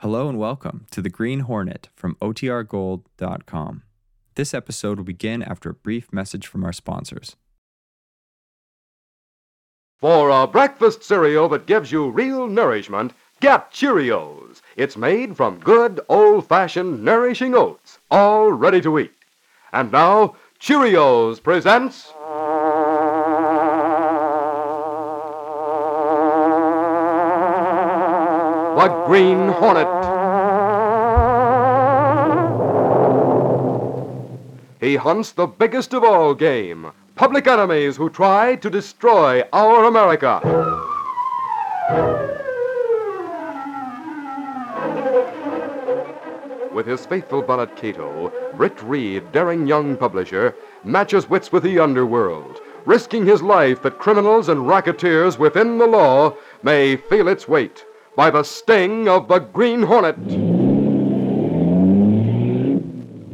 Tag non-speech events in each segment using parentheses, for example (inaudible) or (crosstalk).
Hello and welcome to The Green Hornet from OTRGold.com. This episode will begin after a brief message from our sponsors. For a breakfast cereal that gives you real nourishment, get Cheerios. It's made from good, old fashioned, nourishing oats, all ready to eat. And now, Cheerios presents. The Green Hornet. He hunts the biggest of all game public enemies who try to destroy our America. With his faithful valet Cato, Britt Reed, daring young publisher, matches wits with the underworld, risking his life that criminals and racketeers within the law may feel its weight by the sting of the Green Hornet.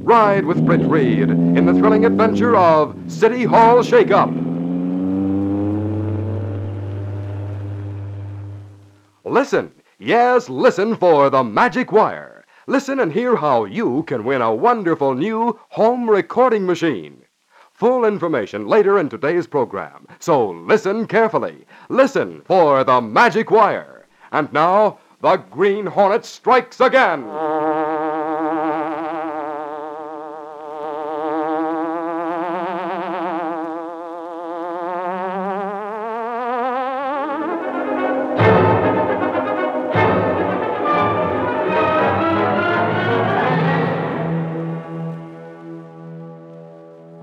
Ride with Britt Reed in the thrilling adventure of City Hall Shakeup. Listen, yes, listen for the magic wire. Listen and hear how you can win a wonderful new home recording machine. Full information later in today's program, so listen carefully. Listen for the magic wire. And now, the Green Hornet strikes again.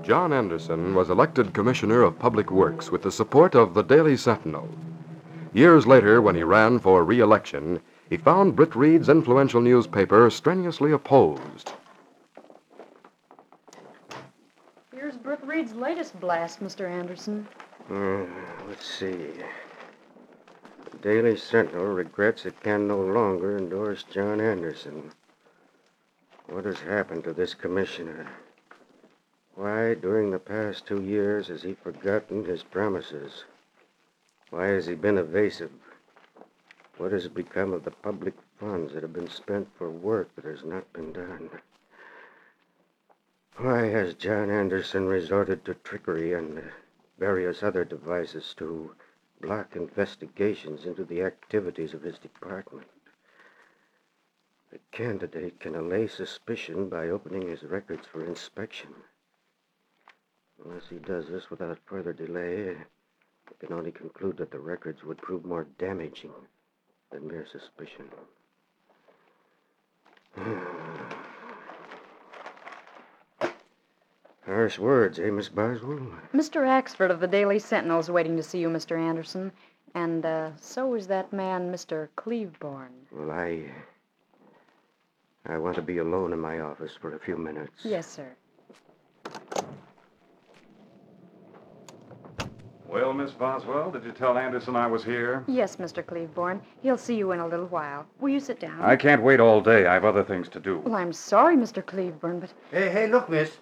John Anderson was elected Commissioner of Public Works with the support of the Daily Sentinel. Years later, when he ran for re election, he found Britt Reed's influential newspaper strenuously opposed. Here's Britt Reed's latest blast, Mr. Anderson. Uh, let's see. The Daily Sentinel regrets it can no longer endorse John Anderson. What has happened to this commissioner? Why, during the past two years, has he forgotten his promises? Why has he been evasive? What has become of the public funds that have been spent for work that has not been done? Why has John Anderson resorted to trickery and various other devices to block investigations into the activities of his department? The candidate can allay suspicion by opening his records for inspection. Unless he does this without further delay, I can only conclude that the records would prove more damaging than mere suspicion. (sighs) Harsh words, eh, Miss Boswell? Mr. Axford of the Daily Sentinel is waiting to see you, Mr. Anderson. And uh, so is that man, Mr. Cleveborn. Well, I. I want to be alone in my office for a few minutes. Yes, sir. Well, Miss Boswell, did you tell Anderson I was here? Yes, Mr. Cleveborn. He'll see you in a little while. Will you sit down? I can't wait all day. I have other things to do. Well, I'm sorry, Mr. Cleveborn, but Hey, hey, look, miss.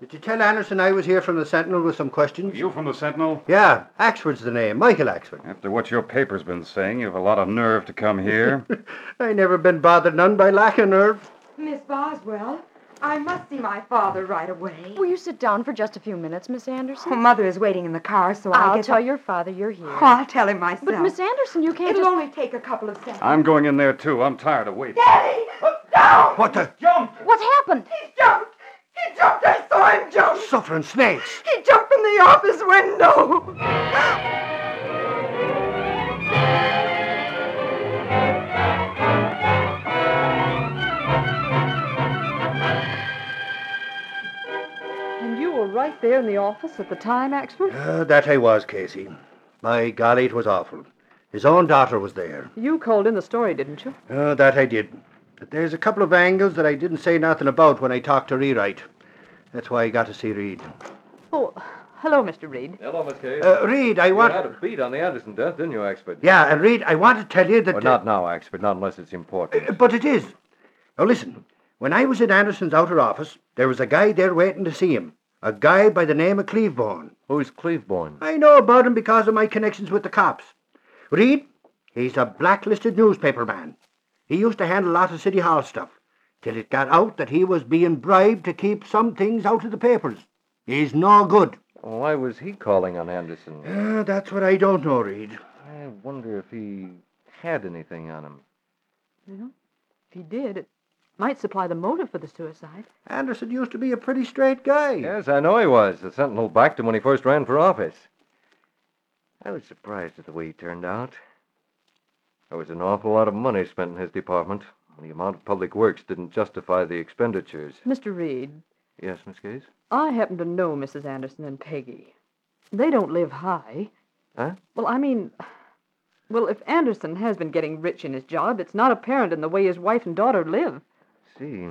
Did you tell Anderson I was here from the Sentinel with some questions? You from the Sentinel? Yeah, Axford's the name. Michael Axford. After what your paper's been saying, you have a lot of nerve to come here. (laughs) I never been bothered none by lack of nerve. Miss Boswell, I must see my father right away. will you sit down for just a few minutes, Miss Anderson? Oh, Mother is waiting in the car, so I I'll tell I- your father you're here. Oh, I'll tell him myself. But, Miss Anderson, you can't It'll just... only take a couple of seconds. I'm going in there, too. I'm tired of waiting. Daddy! Oh, no! What the? Jump! What happened? He jumped! He jumped! I saw him jump! Suffering snakes. He jumped from the office window! Right there in the office at the time, Axford? Uh, that I was, Casey. My golly, it was awful. His own daughter was there. You called in the story, didn't you? Uh, that I did. But there's a couple of angles that I didn't say nothing about when I talked to Rewrite. That's why I got to see Reed. Oh, hello, Mr. Reed. Hello, Miss Case. Uh, Reed, I want. you had a beat on the Anderson death, didn't you, Axford? Yeah, and Reed, I want to tell you that. Well, uh, not now, Axford, not unless it's important. Uh, But it is. Now listen, when I was in Anderson's outer office, there was a guy there waiting to see him. A guy by the name of Cleveborn. Who's Cleveborn? I know about him because of my connections with the cops. Reed, he's a blacklisted newspaper man. He used to handle a lot of City Hall stuff, till it got out that he was being bribed to keep some things out of the papers. He's no good. Why was he calling on Anderson? Uh, that's what I don't know, Reed. I wonder if he had anything on him. Well, if he did, it might supply the motive for the suicide. Anderson used to be a pretty straight guy. Yes, I know he was. The Sentinel backed him when he first ran for office. I was surprised at the way he turned out. There was an awful lot of money spent in his department. and The amount of public works didn't justify the expenditures. Mr. Reed, Yes, Miss Case? I happen to know Mrs. Anderson and Peggy. They don't live high. Huh? Well, I mean, well, if Anderson has been getting rich in his job, it's not apparent in the way his wife and daughter live. See.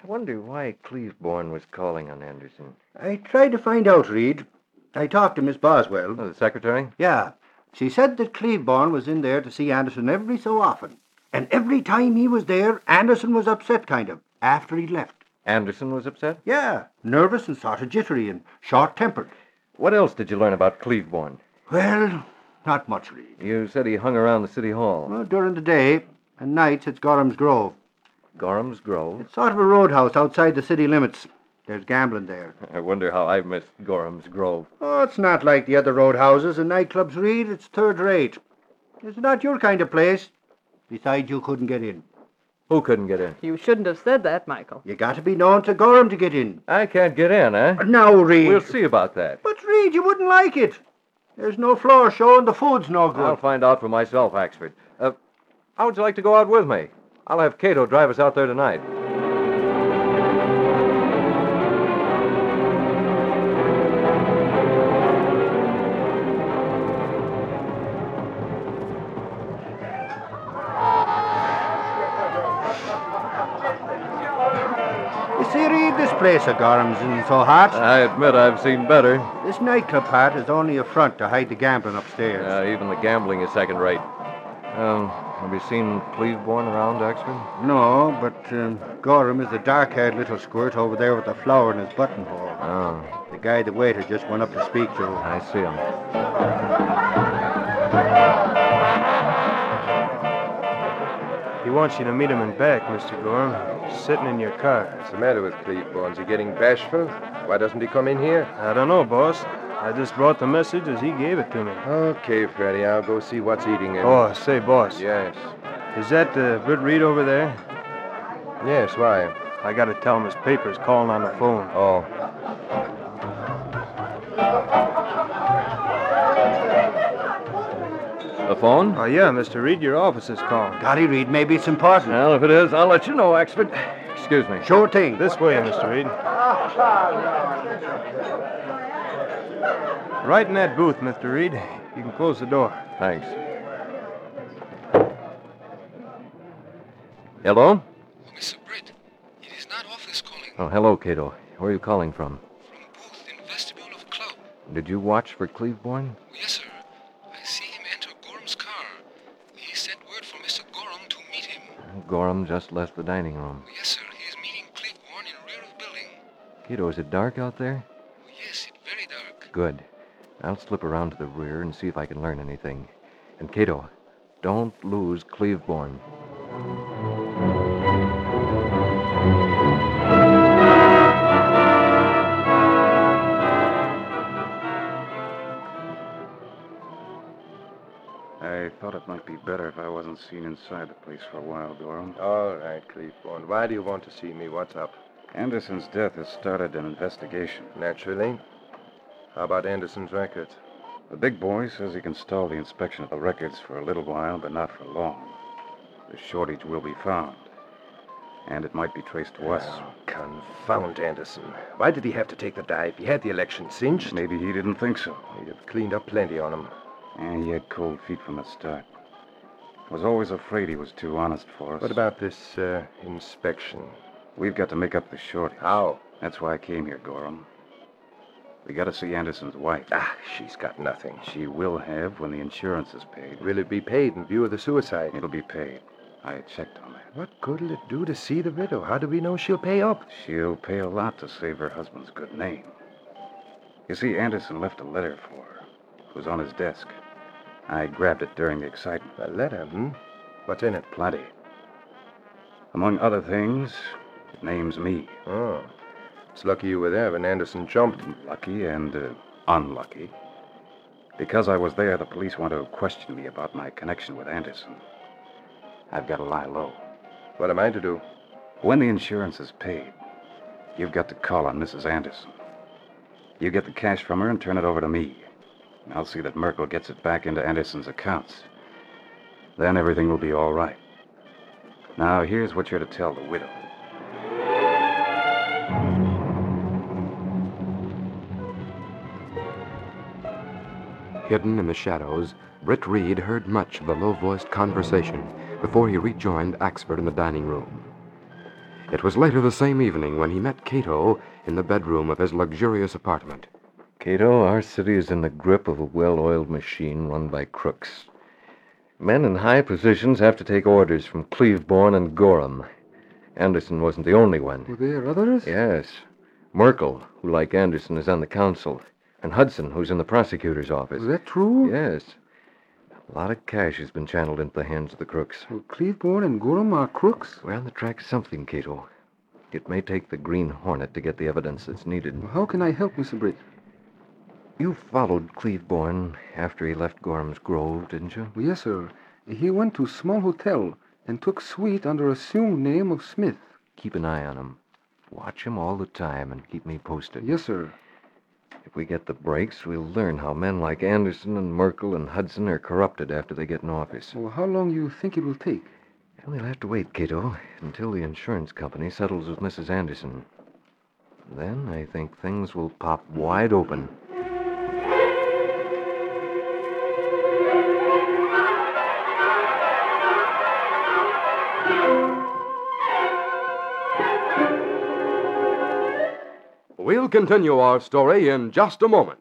I wonder why Cleveborn was calling on Anderson. I tried to find out, Reed. I talked to Miss Boswell. Oh, the secretary? Yeah. She said that Cleveborn was in there to see Anderson every so often. And every time he was there, Anderson was upset, kind of, after he left. Anderson was upset? Yeah, nervous and sort of jittery and short tempered. What else did you learn about Cleveborn? Well, not much, Reed. You said he hung around the city hall. Well, during the day, and nights it's Gorham's Grove. Gorham's Grove? It's sort of a roadhouse outside the city limits. There's gambling there. I wonder how I missed Gorham's Grove. Oh, it's not like the other roadhouses and nightclubs, Reed. It's third rate. It's not your kind of place. Besides, you couldn't get in. Who couldn't get in? You shouldn't have said that, Michael. You got to be known to Gorham to get in. I can't get in, eh? Now, Reed. We'll see about that. But, Reed, you wouldn't like it. There's no floor show and the food's no good. I'll find out for myself, Axford. Uh, how would you like to go out with me? I'll have Cato drive us out there tonight. You see, this place of Gorham's isn't so hot. I admit I've seen better. this nightclub part is only a front to hide the gambling upstairs. Uh, even the gambling is second rate. Um, have you seen Cleveborn around, Axford? No, but um, Gorham is the dark-haired little squirt over there with the flower in his buttonhole. Oh, The guy the waiter just went up to speak to. Him. I see him. He wants you to meet him in back, Mr. Gorham. Sitting in your car. What's the matter with Cleveborn? Is he getting bashful? Why doesn't he come in here? I don't know, boss. I just brought the message as he gave it to me. Okay, Freddy, I'll go see what's eating him. Oh, say, boss. Yes. Is that uh, Britt Reed over there? Yes, why? I gotta tell him his paper's calling on the phone. Oh. The phone? Oh, yeah, Mr. Reed, your office is calling. Golly, Reed, maybe it's important. Well, if it is, I'll let you know, Axford. Excuse me. Sure thing. This way, Mr. Reed. Right in that booth, Mr. Reed. You can close the door. Thanks. Hello? Mr. Britt, it is not office calling Oh, hello, Cato. Where are you calling from? from booth in vestibule of club. Did you watch for Cleveborn? Oh, yes, sir. I see him enter Gorham's car. He sent word for Mr. Gorham to meet him. Gorham just left the dining room. Oh, yes, sir. He is meeting Cleveborn in rear of building. Cato, is it dark out there? Oh, yes, it very dark. Good. I'll slip around to the rear and see if I can learn anything. And Cato, don't lose Cleveborn. I thought it might be better if I wasn't seen inside the place for a while, Gorham. All right, Cleveborn. Why do you want to see me? What's up? Anderson's death has started an investigation. Naturally. How about Anderson's records? The big boy says he can stall the inspection of the records for a little while, but not for long. The shortage will be found. And it might be traced to us. Oh, confound Anderson. Why did he have to take the dive? He had the election cinched. Maybe he didn't think so. He'd have cleaned up plenty on him. And he had cold feet from the start. I was always afraid he was too honest for us. What about this uh, inspection? We've got to make up the shortage. How? That's why I came here, Gorham. We got to see Anderson's wife. Ah, she's got nothing. She will have when the insurance is paid. Will it be paid in view of the suicide? It'll be paid. I checked on that. What good'll it do to see the widow? How do we know she'll pay up? She'll pay a lot to save her husband's good name. You see, Anderson left a letter for her. It was on his desk. I grabbed it during the excitement. A letter, hmm? What's in it? Plenty. Among other things, it names me. Oh. It's lucky you were there when Anderson jumped. Lucky and uh, unlucky. Because I was there, the police want to question me about my connection with Anderson. I've got to lie low. What am I to do? When the insurance is paid, you've got to call on Mrs. Anderson. You get the cash from her and turn it over to me. And I'll see that Merkel gets it back into Anderson's accounts. Then everything will be all right. Now, here's what you're to tell the widow. Hidden in the shadows, Britt Reed heard much of the low voiced conversation before he rejoined Axford in the dining room. It was later the same evening when he met Cato in the bedroom of his luxurious apartment. Cato, our city is in the grip of a well oiled machine run by crooks. Men in high positions have to take orders from Cleveborn and Gorham. Anderson wasn't the only one. Were there others? Yes. Merkel, who, like Anderson, is on the council, and Hudson, who's in the prosecutor's office. Is that true? Yes. A lot of cash has been channeled into the hands of the crooks. Well, Cleveborn and Gorham are crooks? We're on the track of something, Cato. It may take the Green Hornet to get the evidence that's needed. Well, how can I help, Mr. Britt? You followed Cleveborn after he left Gorham's Grove, didn't you? Yes, sir. He went to a small hotel and took suite under assumed name of Smith. Keep an eye on him. Watch him all the time and keep me posted. Yes, sir. If we get the breaks, we'll learn how men like Anderson and Merkel and Hudson are corrupted after they get in office. Well, how long do you think it will take? We'll have to wait, Cato, until the insurance company settles with Mrs. Anderson. Then I think things will pop wide open. We'll continue our story in just a moment.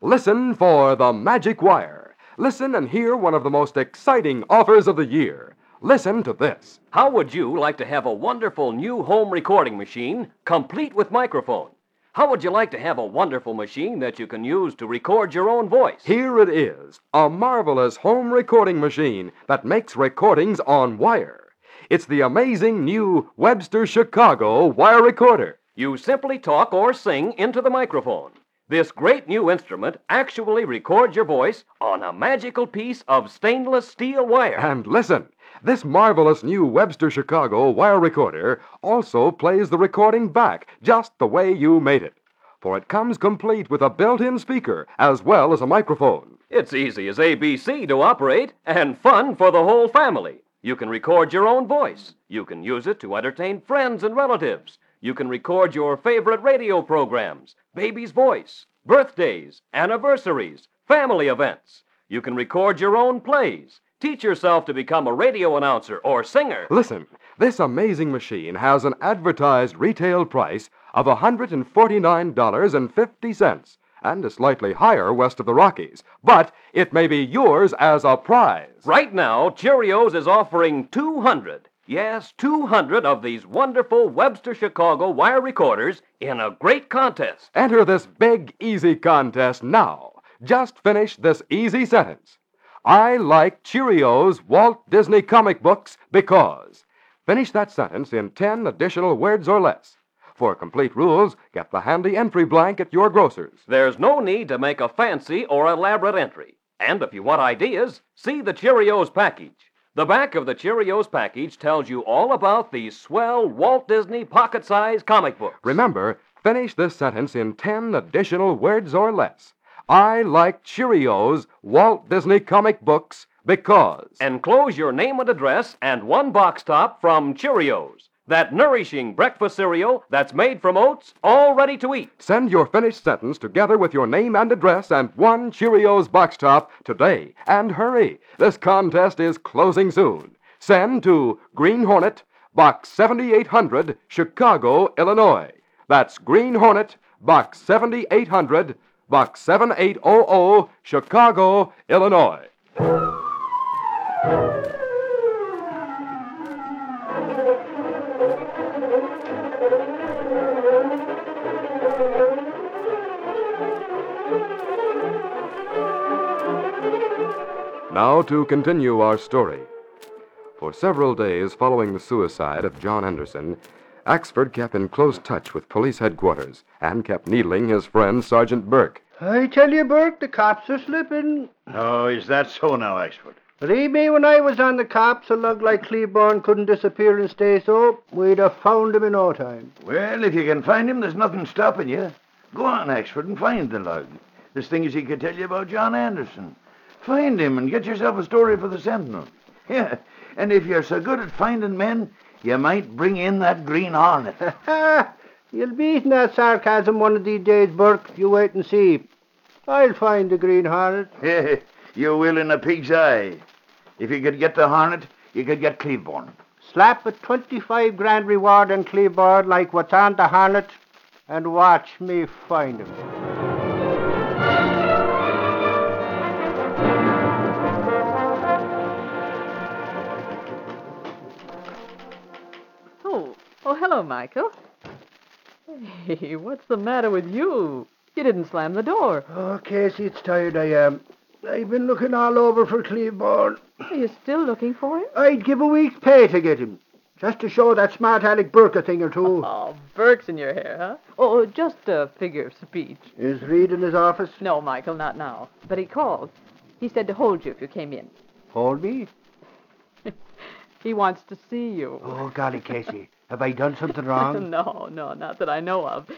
Listen for The Magic Wire. Listen and hear one of the most exciting offers of the year. Listen to this. How would you like to have a wonderful new home recording machine, complete with microphone? How would you like to have a wonderful machine that you can use to record your own voice? Here it is a marvelous home recording machine that makes recordings on wire. It's the amazing new Webster Chicago wire recorder. You simply talk or sing into the microphone. This great new instrument actually records your voice on a magical piece of stainless steel wire. And listen, this marvelous new Webster Chicago wire recorder also plays the recording back just the way you made it. For it comes complete with a built in speaker as well as a microphone. It's easy as ABC to operate and fun for the whole family. You can record your own voice. You can use it to entertain friends and relatives. You can record your favorite radio programs, baby's voice, birthdays, anniversaries, family events. You can record your own plays. Teach yourself to become a radio announcer or singer. Listen, this amazing machine has an advertised retail price of $149.50 and is slightly higher west of the Rockies. But it may be yours as a prize. Right now, Cheerios is offering 200 Yes, 200 of these wonderful Webster Chicago wire recorders in a great contest. Enter this big, easy contest now. Just finish this easy sentence. I like Cheerios Walt Disney comic books because. Finish that sentence in 10 additional words or less. For complete rules, get the handy entry blank at your grocer's. There's no need to make a fancy or elaborate entry. And if you want ideas, see the Cheerios package. The back of the Cheerios package tells you all about the swell Walt Disney pocket sized comic book. Remember, finish this sentence in 10 additional words or less. I like Cheerios Walt Disney comic books because. Enclose your name and address and one box top from Cheerios. That nourishing breakfast cereal that's made from oats, all ready to eat. Send your finished sentence together with your name and address and one Cheerios box top today. And hurry, this contest is closing soon. Send to Green Hornet, Box 7800, Chicago, Illinois. That's Green Hornet, Box 7800, Box 7800, Chicago, Illinois. Now to continue our story. For several days following the suicide of John Anderson, Axford kept in close touch with police headquarters and kept needling his friend Sergeant Burke. I tell you, Burke, the cops are slipping. Oh, is that so now, Axford? Believe me, when I was on the cops, a lug like Cleveborn couldn't disappear and stay so. We'd have found him in no time. Well, if you can find him, there's nothing stopping you. Go on, Axford, and find the lug. There's things he could tell you about John Anderson. Find him and get yourself a story for the Sentinel. Yeah, and if you're so good at finding men, you might bring in that Green Hornet. (laughs) You'll be eating that sarcasm one of these days, Burke. You wait and see. I'll find the Green Hornet. (laughs) you will in a pig's eye. If you could get the Hornet, you could get Cleveborn. Slap a 25 grand reward on Cleveborn like what's on the Hornet, and watch me find him. Michael. Hey, what's the matter with you? You didn't slam the door. Oh, Casey, it's tired I am. I've been looking all over for Cleveborn. Are you still looking for him? I'd give a week's pay to get him. Just to show that smart Alec Burke a thing or two. Oh, Burke's in your hair, huh? Oh, just a figure of speech. Is Reed in his office? No, Michael, not now. But he called. He said to hold you if you came in. Hold me? (laughs) He wants to see you. Oh, golly, Casey. Have I done something (laughs) wrong? no, no, not that I know of.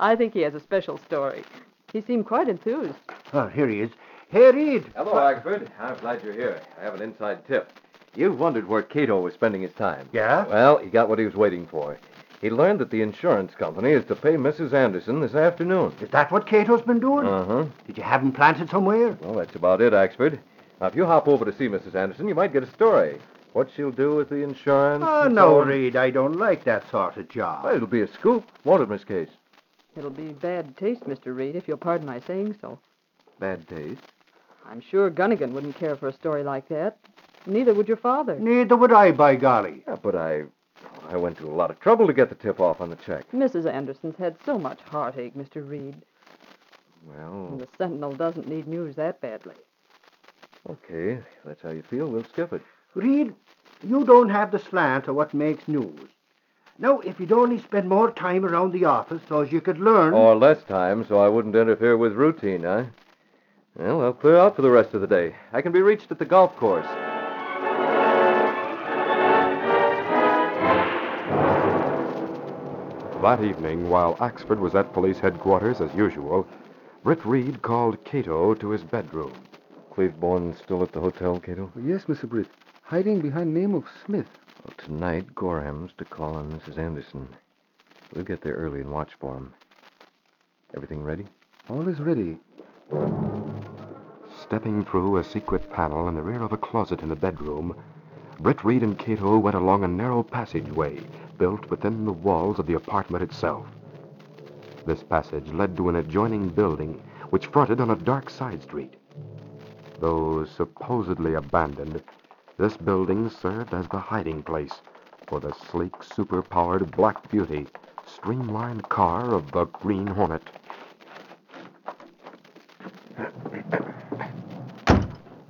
I think he has a special story. He seemed quite enthused. Oh, here he is. Hey, Reed. Hello, Axford. I'm glad you're here. I have an inside tip. You've wondered where Cato was spending his time. Yeah? Well, he got what he was waiting for. He learned that the insurance company is to pay Mrs. Anderson this afternoon. Is that what Cato's been doing? Uh huh. Did you have him planted somewhere? Well, that's about it, Axford. Now, if you hop over to see Mrs. Anderson, you might get a story. What she'll do with the insurance. Oh, and no, so on. Reed. I don't like that sort of job. Well, it'll be a scoop, won't it, Miss Case? It'll be bad taste, Mr. Reed, if you'll pardon my saying so. Bad taste. I'm sure Gunnigan wouldn't care for a story like that. Neither would your father. Neither would I, by golly. Yeah, but I. I went to a lot of trouble to get the tip off on the check. Mrs. Anderson's had so much heartache, Mr. Reed. Well, And the Sentinel doesn't need news that badly. okay. If that's how you feel, we'll skip it. Reed, you don't have the slant of what makes news. Now, if you'd only spend more time around the office so as you could learn. Or less time, so I wouldn't interfere with routine, huh? Well, I'll clear out for the rest of the day. I can be reached at the golf course. That evening, while Axford was at police headquarters as usual, Britt Reed called Cato to his bedroom. Cleveborn still at the hotel, Cato? Yes, Mr. Britt. Hiding behind name of Smith. Well, tonight, Gorham's to call on Mrs. Anderson. We'll get there early and watch for him. Everything ready? All is ready. Stepping through a secret panel in the rear of a closet in the bedroom, Britt Reed and Cato went along a narrow passageway built within the walls of the apartment itself. This passage led to an adjoining building which fronted on a dark side street. Though supposedly abandoned, this building served as the hiding place for the sleek, superpowered Black Beauty streamlined car of the Green Hornet.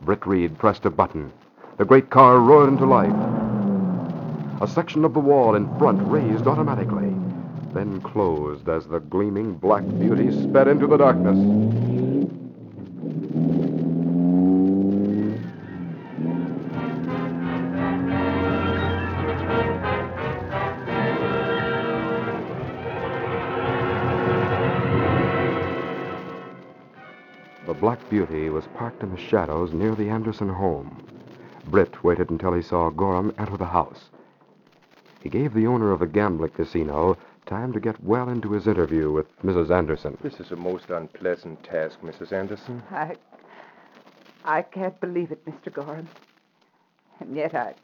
Britt Reed pressed a button. The great car roared into life. A section of the wall in front raised automatically, then closed as the gleaming Black Beauty sped into the darkness. Beauty was parked in the shadows near the Anderson home. Britt waited until he saw Gorham enter the house. He gave the owner of the gambling casino time to get well into his interview with Mrs. Anderson. This is a most unpleasant task, Mrs. Anderson. I. I can't believe it, Mr. Gorham. And yet I.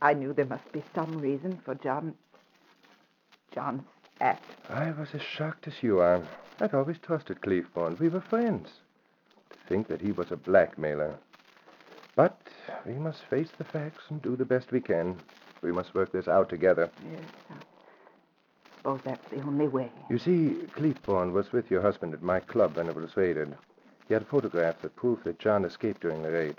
I knew there must be some reason for John. John's act. I was as shocked as you are. I'd always trusted Cleveborn. We were friends. Think that he was a blackmailer. But we must face the facts and do the best we can. We must work this out together. Yes, I suppose oh, that's the only way. You see, Cleveborn was with your husband at my club when it was raided. He had photographs that proved that John escaped during the raid.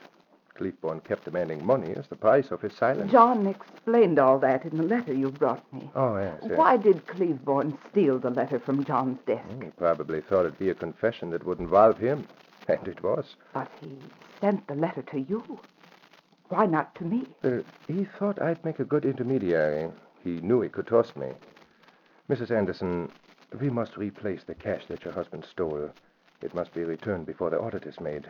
Cleveborn kept demanding money as the price of his silence. John explained all that in the letter you brought me. Oh, yes. yes. Why did Cleveborn steal the letter from John's desk? Hmm, he probably thought it'd be a confession that would involve him. And it was. But he sent the letter to you. Why not to me? Well, he thought I'd make a good intermediary. He knew he could trust me. Mrs. Anderson, we must replace the cash that your husband stole. It must be returned before the audit is made.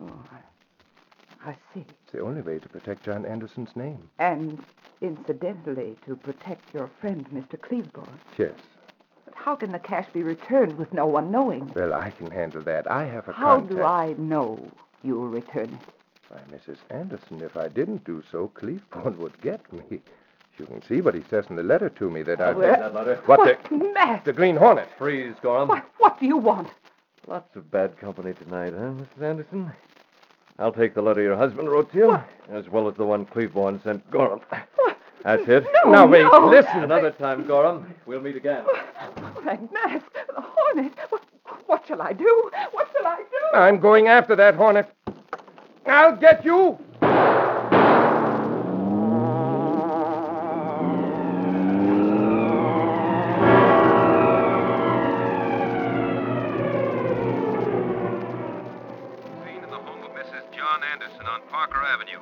Oh, I, I see. It's the only way to protect John Anderson's name. And incidentally, to protect your friend, Mr. Cleveborn. Yes. But how can the cash be returned with no one knowing? Well, I can handle that. I have a How contact. do I know you'll return it? Why, Mrs. Anderson, if I didn't do so, Cleveborn would get me. You can see what he says in the letter to me that I. I'll take that letter. What, What the? mess? The Green Hornet. Freeze, Gorham. What, what do you want? Lots of bad company tonight, huh, Mrs. Anderson? I'll take the letter your husband wrote to you, as well as the one Cleveborn sent Gorham. That's it. No, now wait, no. listen. Another time, Gorham. We'll meet again. Frank Mask, the hornet. What, what shall I do? What shall I do? I'm going after that Hornet. I'll get you. Scene in the home of Mrs. John Anderson on Parker Avenue.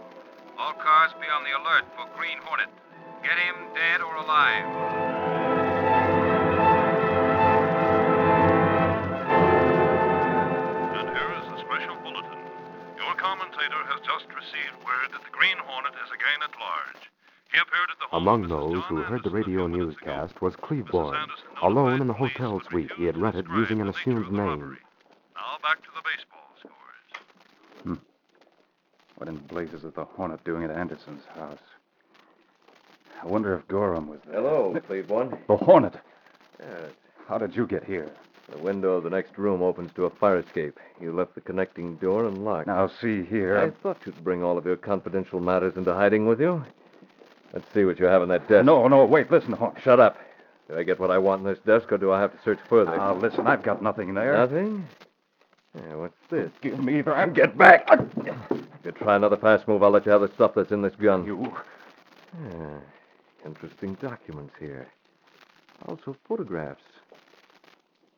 All cars be on the alert for Green Hornet. Get him dead or alive. Among those who heard the radio newscast was Cleveborn, alone in the hotel suite he had rented using an assumed name. Now back to the baseball scores. Hmm. What in blazes is the Hornet doing at Anderson's house? I wonder if Gorham was there. Hello, Cleveborn. The Hornet. Yes. How did you get here? The window of the next room opens to a fire escape. You left the connecting door unlocked. Now, see here. I thought you'd bring all of your confidential matters into hiding with you. Let's see what you have on that desk. No, no, wait, listen, Hornet. Shut up. Do I get what I want in this desk, or do I have to search further? Now, listen, I've got nothing there. Nothing? Yeah, what's this? Give me and get back. If you try another fast move, I'll let you have the stuff that's in this gun. You. Yeah, interesting documents here. Also photographs.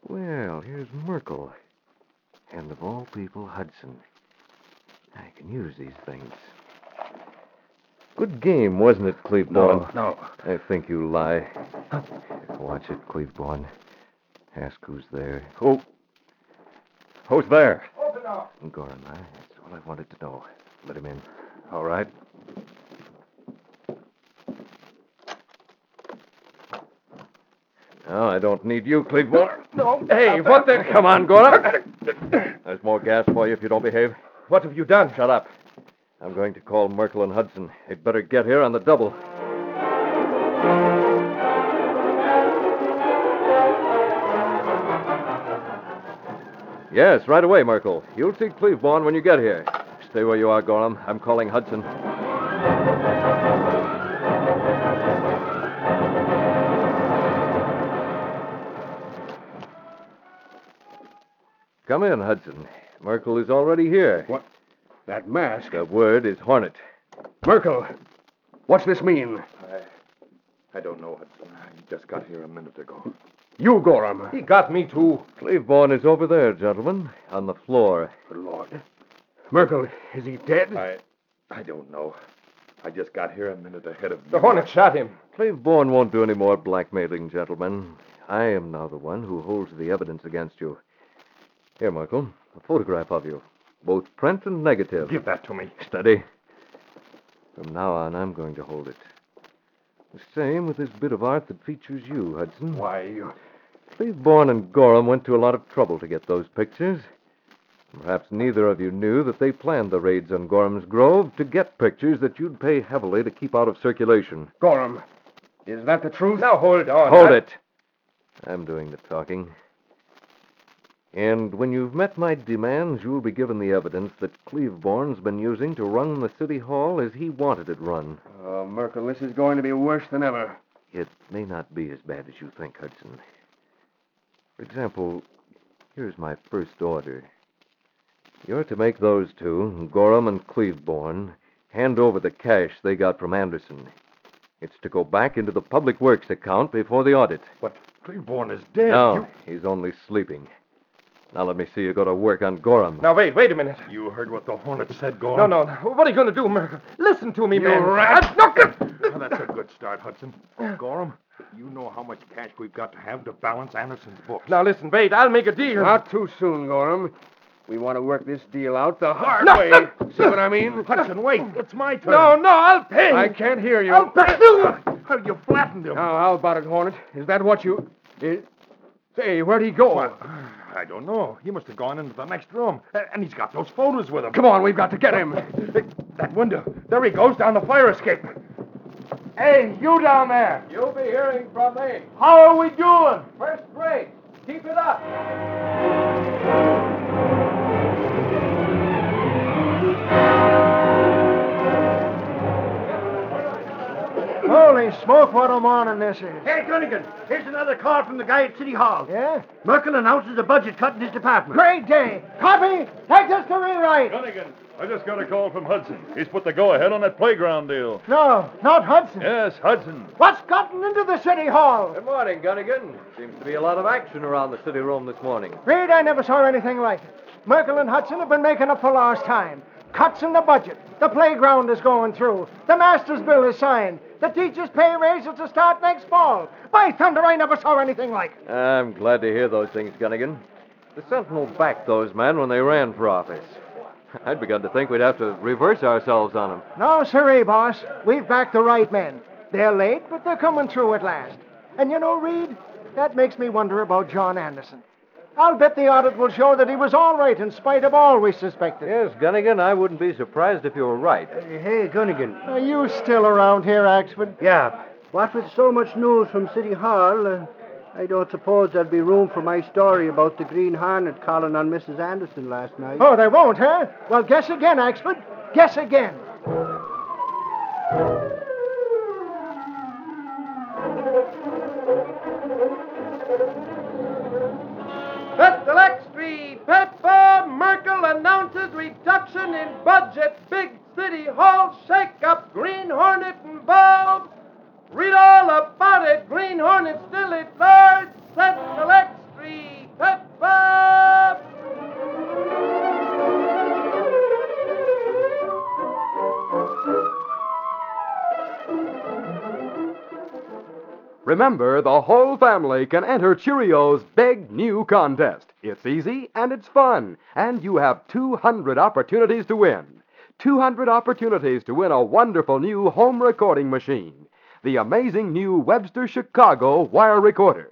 Well, here's Merkel. And of all people, Hudson. I can use these things. Good game, wasn't it, Cleveborn? No, no. I think you lie. Watch it, Cleveborn. Ask who's there. Who? Who's there? Open up. Gorham, huh? That's all I wanted to know. Let him in. All right. No, I don't need you, Cleveborn. No. Hey, what the? Come on, Gorham. There's more gas for you if you don't behave. What have you done? Shut up. I'm going to call Merkel and Hudson. They'd better get here on the double. Yes, right away, Merkel. You'll see Cleveborn when you get here. Stay where you are, Gorham. I'm calling Hudson. Come in, Hudson. Merkel is already here. What? That mask? The word is Hornet. Merkel, what's this mean? I I don't know, Hudson. I just got here a minute ago. You, Gorham. He got me too. Cleveborn is over there, gentlemen, on the floor. Good Lord. Merkel, is he dead? I, I don't know. I just got here a minute ahead of The Hornet shot him. Cleveborn won't do any more blackmailing, gentlemen. I am now the one who holds the evidence against you. Here, Merkel, a photograph of you, both print and negative. Give that to me. Steady. From now on, I'm going to hold it. The same with this bit of art that features you, Hudson. Why, you... Cleveborn and Gorham went to a lot of trouble to get those pictures. Perhaps neither of you knew that they planned the raids on Gorham's Grove to get pictures that you'd pay heavily to keep out of circulation. Gorham, is that the truth? Now hold on. Hold I- it. I'm doing the talking. And when you've met my demands, you'll be given the evidence that Cleveborn's been using to run the city hall as he wanted it run. Uh, oh, Merkel, this is going to be worse than ever. It may not be as bad as you think, Hudson. For example, here's my first order. You're to make those two, Gorham and Cleveborn, hand over the cash they got from Anderson. It's to go back into the public works account before the audit. But Cleveborn is dead. No, You- he's only sleeping. Now let me see you go to work on Gorham. Now, wait, wait a minute. You heard what the Hornet said, Gorham. No, no. What are you going to do, Merkel? Listen to me, You man. rat. Look at... Now, that's a good start, Hudson. Gorham, you know how much cash we've got to have to balance Anderson's books. Now, listen, wait. I'll make a deal. Not too soon, Gorham. We want to work this deal out the hard No, way. no. See what I mean? Hudson, wait. It's my turn. No, no, I'll pay. I can't hear you. I'll pay. How you flattened him. Now, how about it, Hornet? Is that what you... Is... Say, where'd he go? Well, I don't know. He must have gone into the next room. Uh, And he's got those photos with him. Come on, we've got to get him. That window. There he goes down the fire escape. Hey, you down there. You'll be hearing from me. How are we doing? First rate. Keep it up. Holy smoke, what a morning this is. Hey, Gunnigan, here's another call from the guy at City Hall. Yeah? Merkel announces a budget cut in his department. Great day. Copy. Take this to rewrite. Gunnigan, I just got a call from Hudson. He's put the go-ahead on that playground deal. No, not Hudson. Yes, Hudson. What's gotten into the city hall? Good morning, Gunnigan. Seems to be a lot of action around the city room this morning. Reed, I never saw anything like it. Merkel and Hudson have been making up for lost time. Cuts in the budget. The playground is going through. The master's bill is signed. The teachers' pay raises to start next fall. By thunder, I never saw anything like it. I'm glad to hear those things, Gunnigan. The Sentinel backed those men when they ran for office. I'd begun to think we'd have to reverse ourselves on them. No, sirree, eh, boss. We've backed the right men. They're late, but they're coming through at last. And you know, Reed, that makes me wonder about John Anderson. I'll bet the audit will show that he was all right in spite of all we suspected. Yes, Gunnigan, I wouldn't be surprised if you were right. Hey, Gunnigan. Are you still around here, Axford? Yeah. What with so much news from City Hall, uh, I don't suppose there'll be room for my story about the Green Hornet calling on Mrs. Anderson last night. Oh, they won't, huh? Well, guess again, Axford. Guess again. The whole family can enter Cheerios' big new contest. It's easy and it's fun, and you have 200 opportunities to win. 200 opportunities to win a wonderful new home recording machine. The amazing new Webster Chicago wire recorder.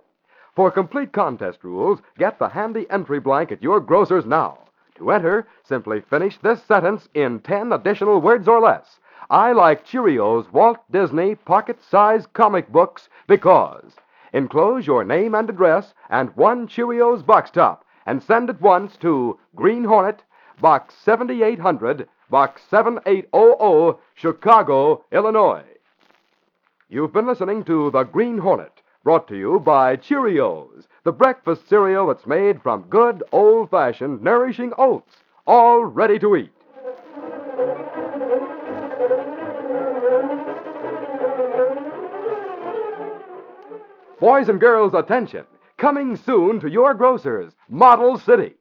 For complete contest rules, get the handy entry blank at your grocer's now. To enter, simply finish this sentence in 10 additional words or less. I like Cheerios Walt Disney pocket size comic books because. Enclose your name and address and one Cheerios box top and send at once to Green Hornet, Box 7800, Box 7800, Chicago, Illinois. You've been listening to The Green Hornet, brought to you by Cheerios, the breakfast cereal that's made from good, old fashioned, nourishing oats, all ready to eat. Boys and girls, attention! Coming soon to your grocers, Model City.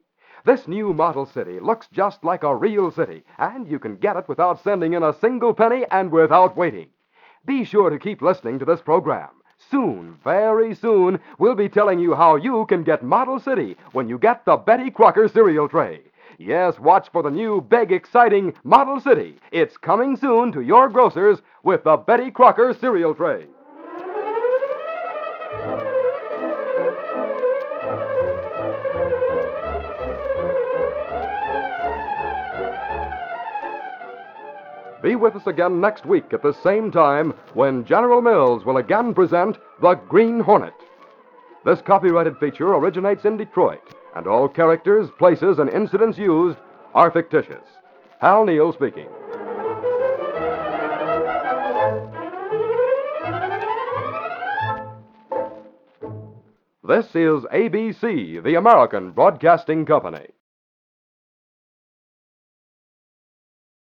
This new Model City looks just like a real city, and you can get it without sending in a single penny and without waiting. Be sure to keep listening to this program. Soon, very soon, we'll be telling you how you can get Model City when you get the Betty Crocker cereal tray. Yes, watch for the new, big, exciting Model City. It's coming soon to your grocers with the Betty Crocker cereal tray. Be with us again next week at the same time when General Mills will again present The Green Hornet. This copyrighted feature originates in Detroit, and all characters, places, and incidents used are fictitious. Hal Neal speaking. This is ABC, the American Broadcasting Company.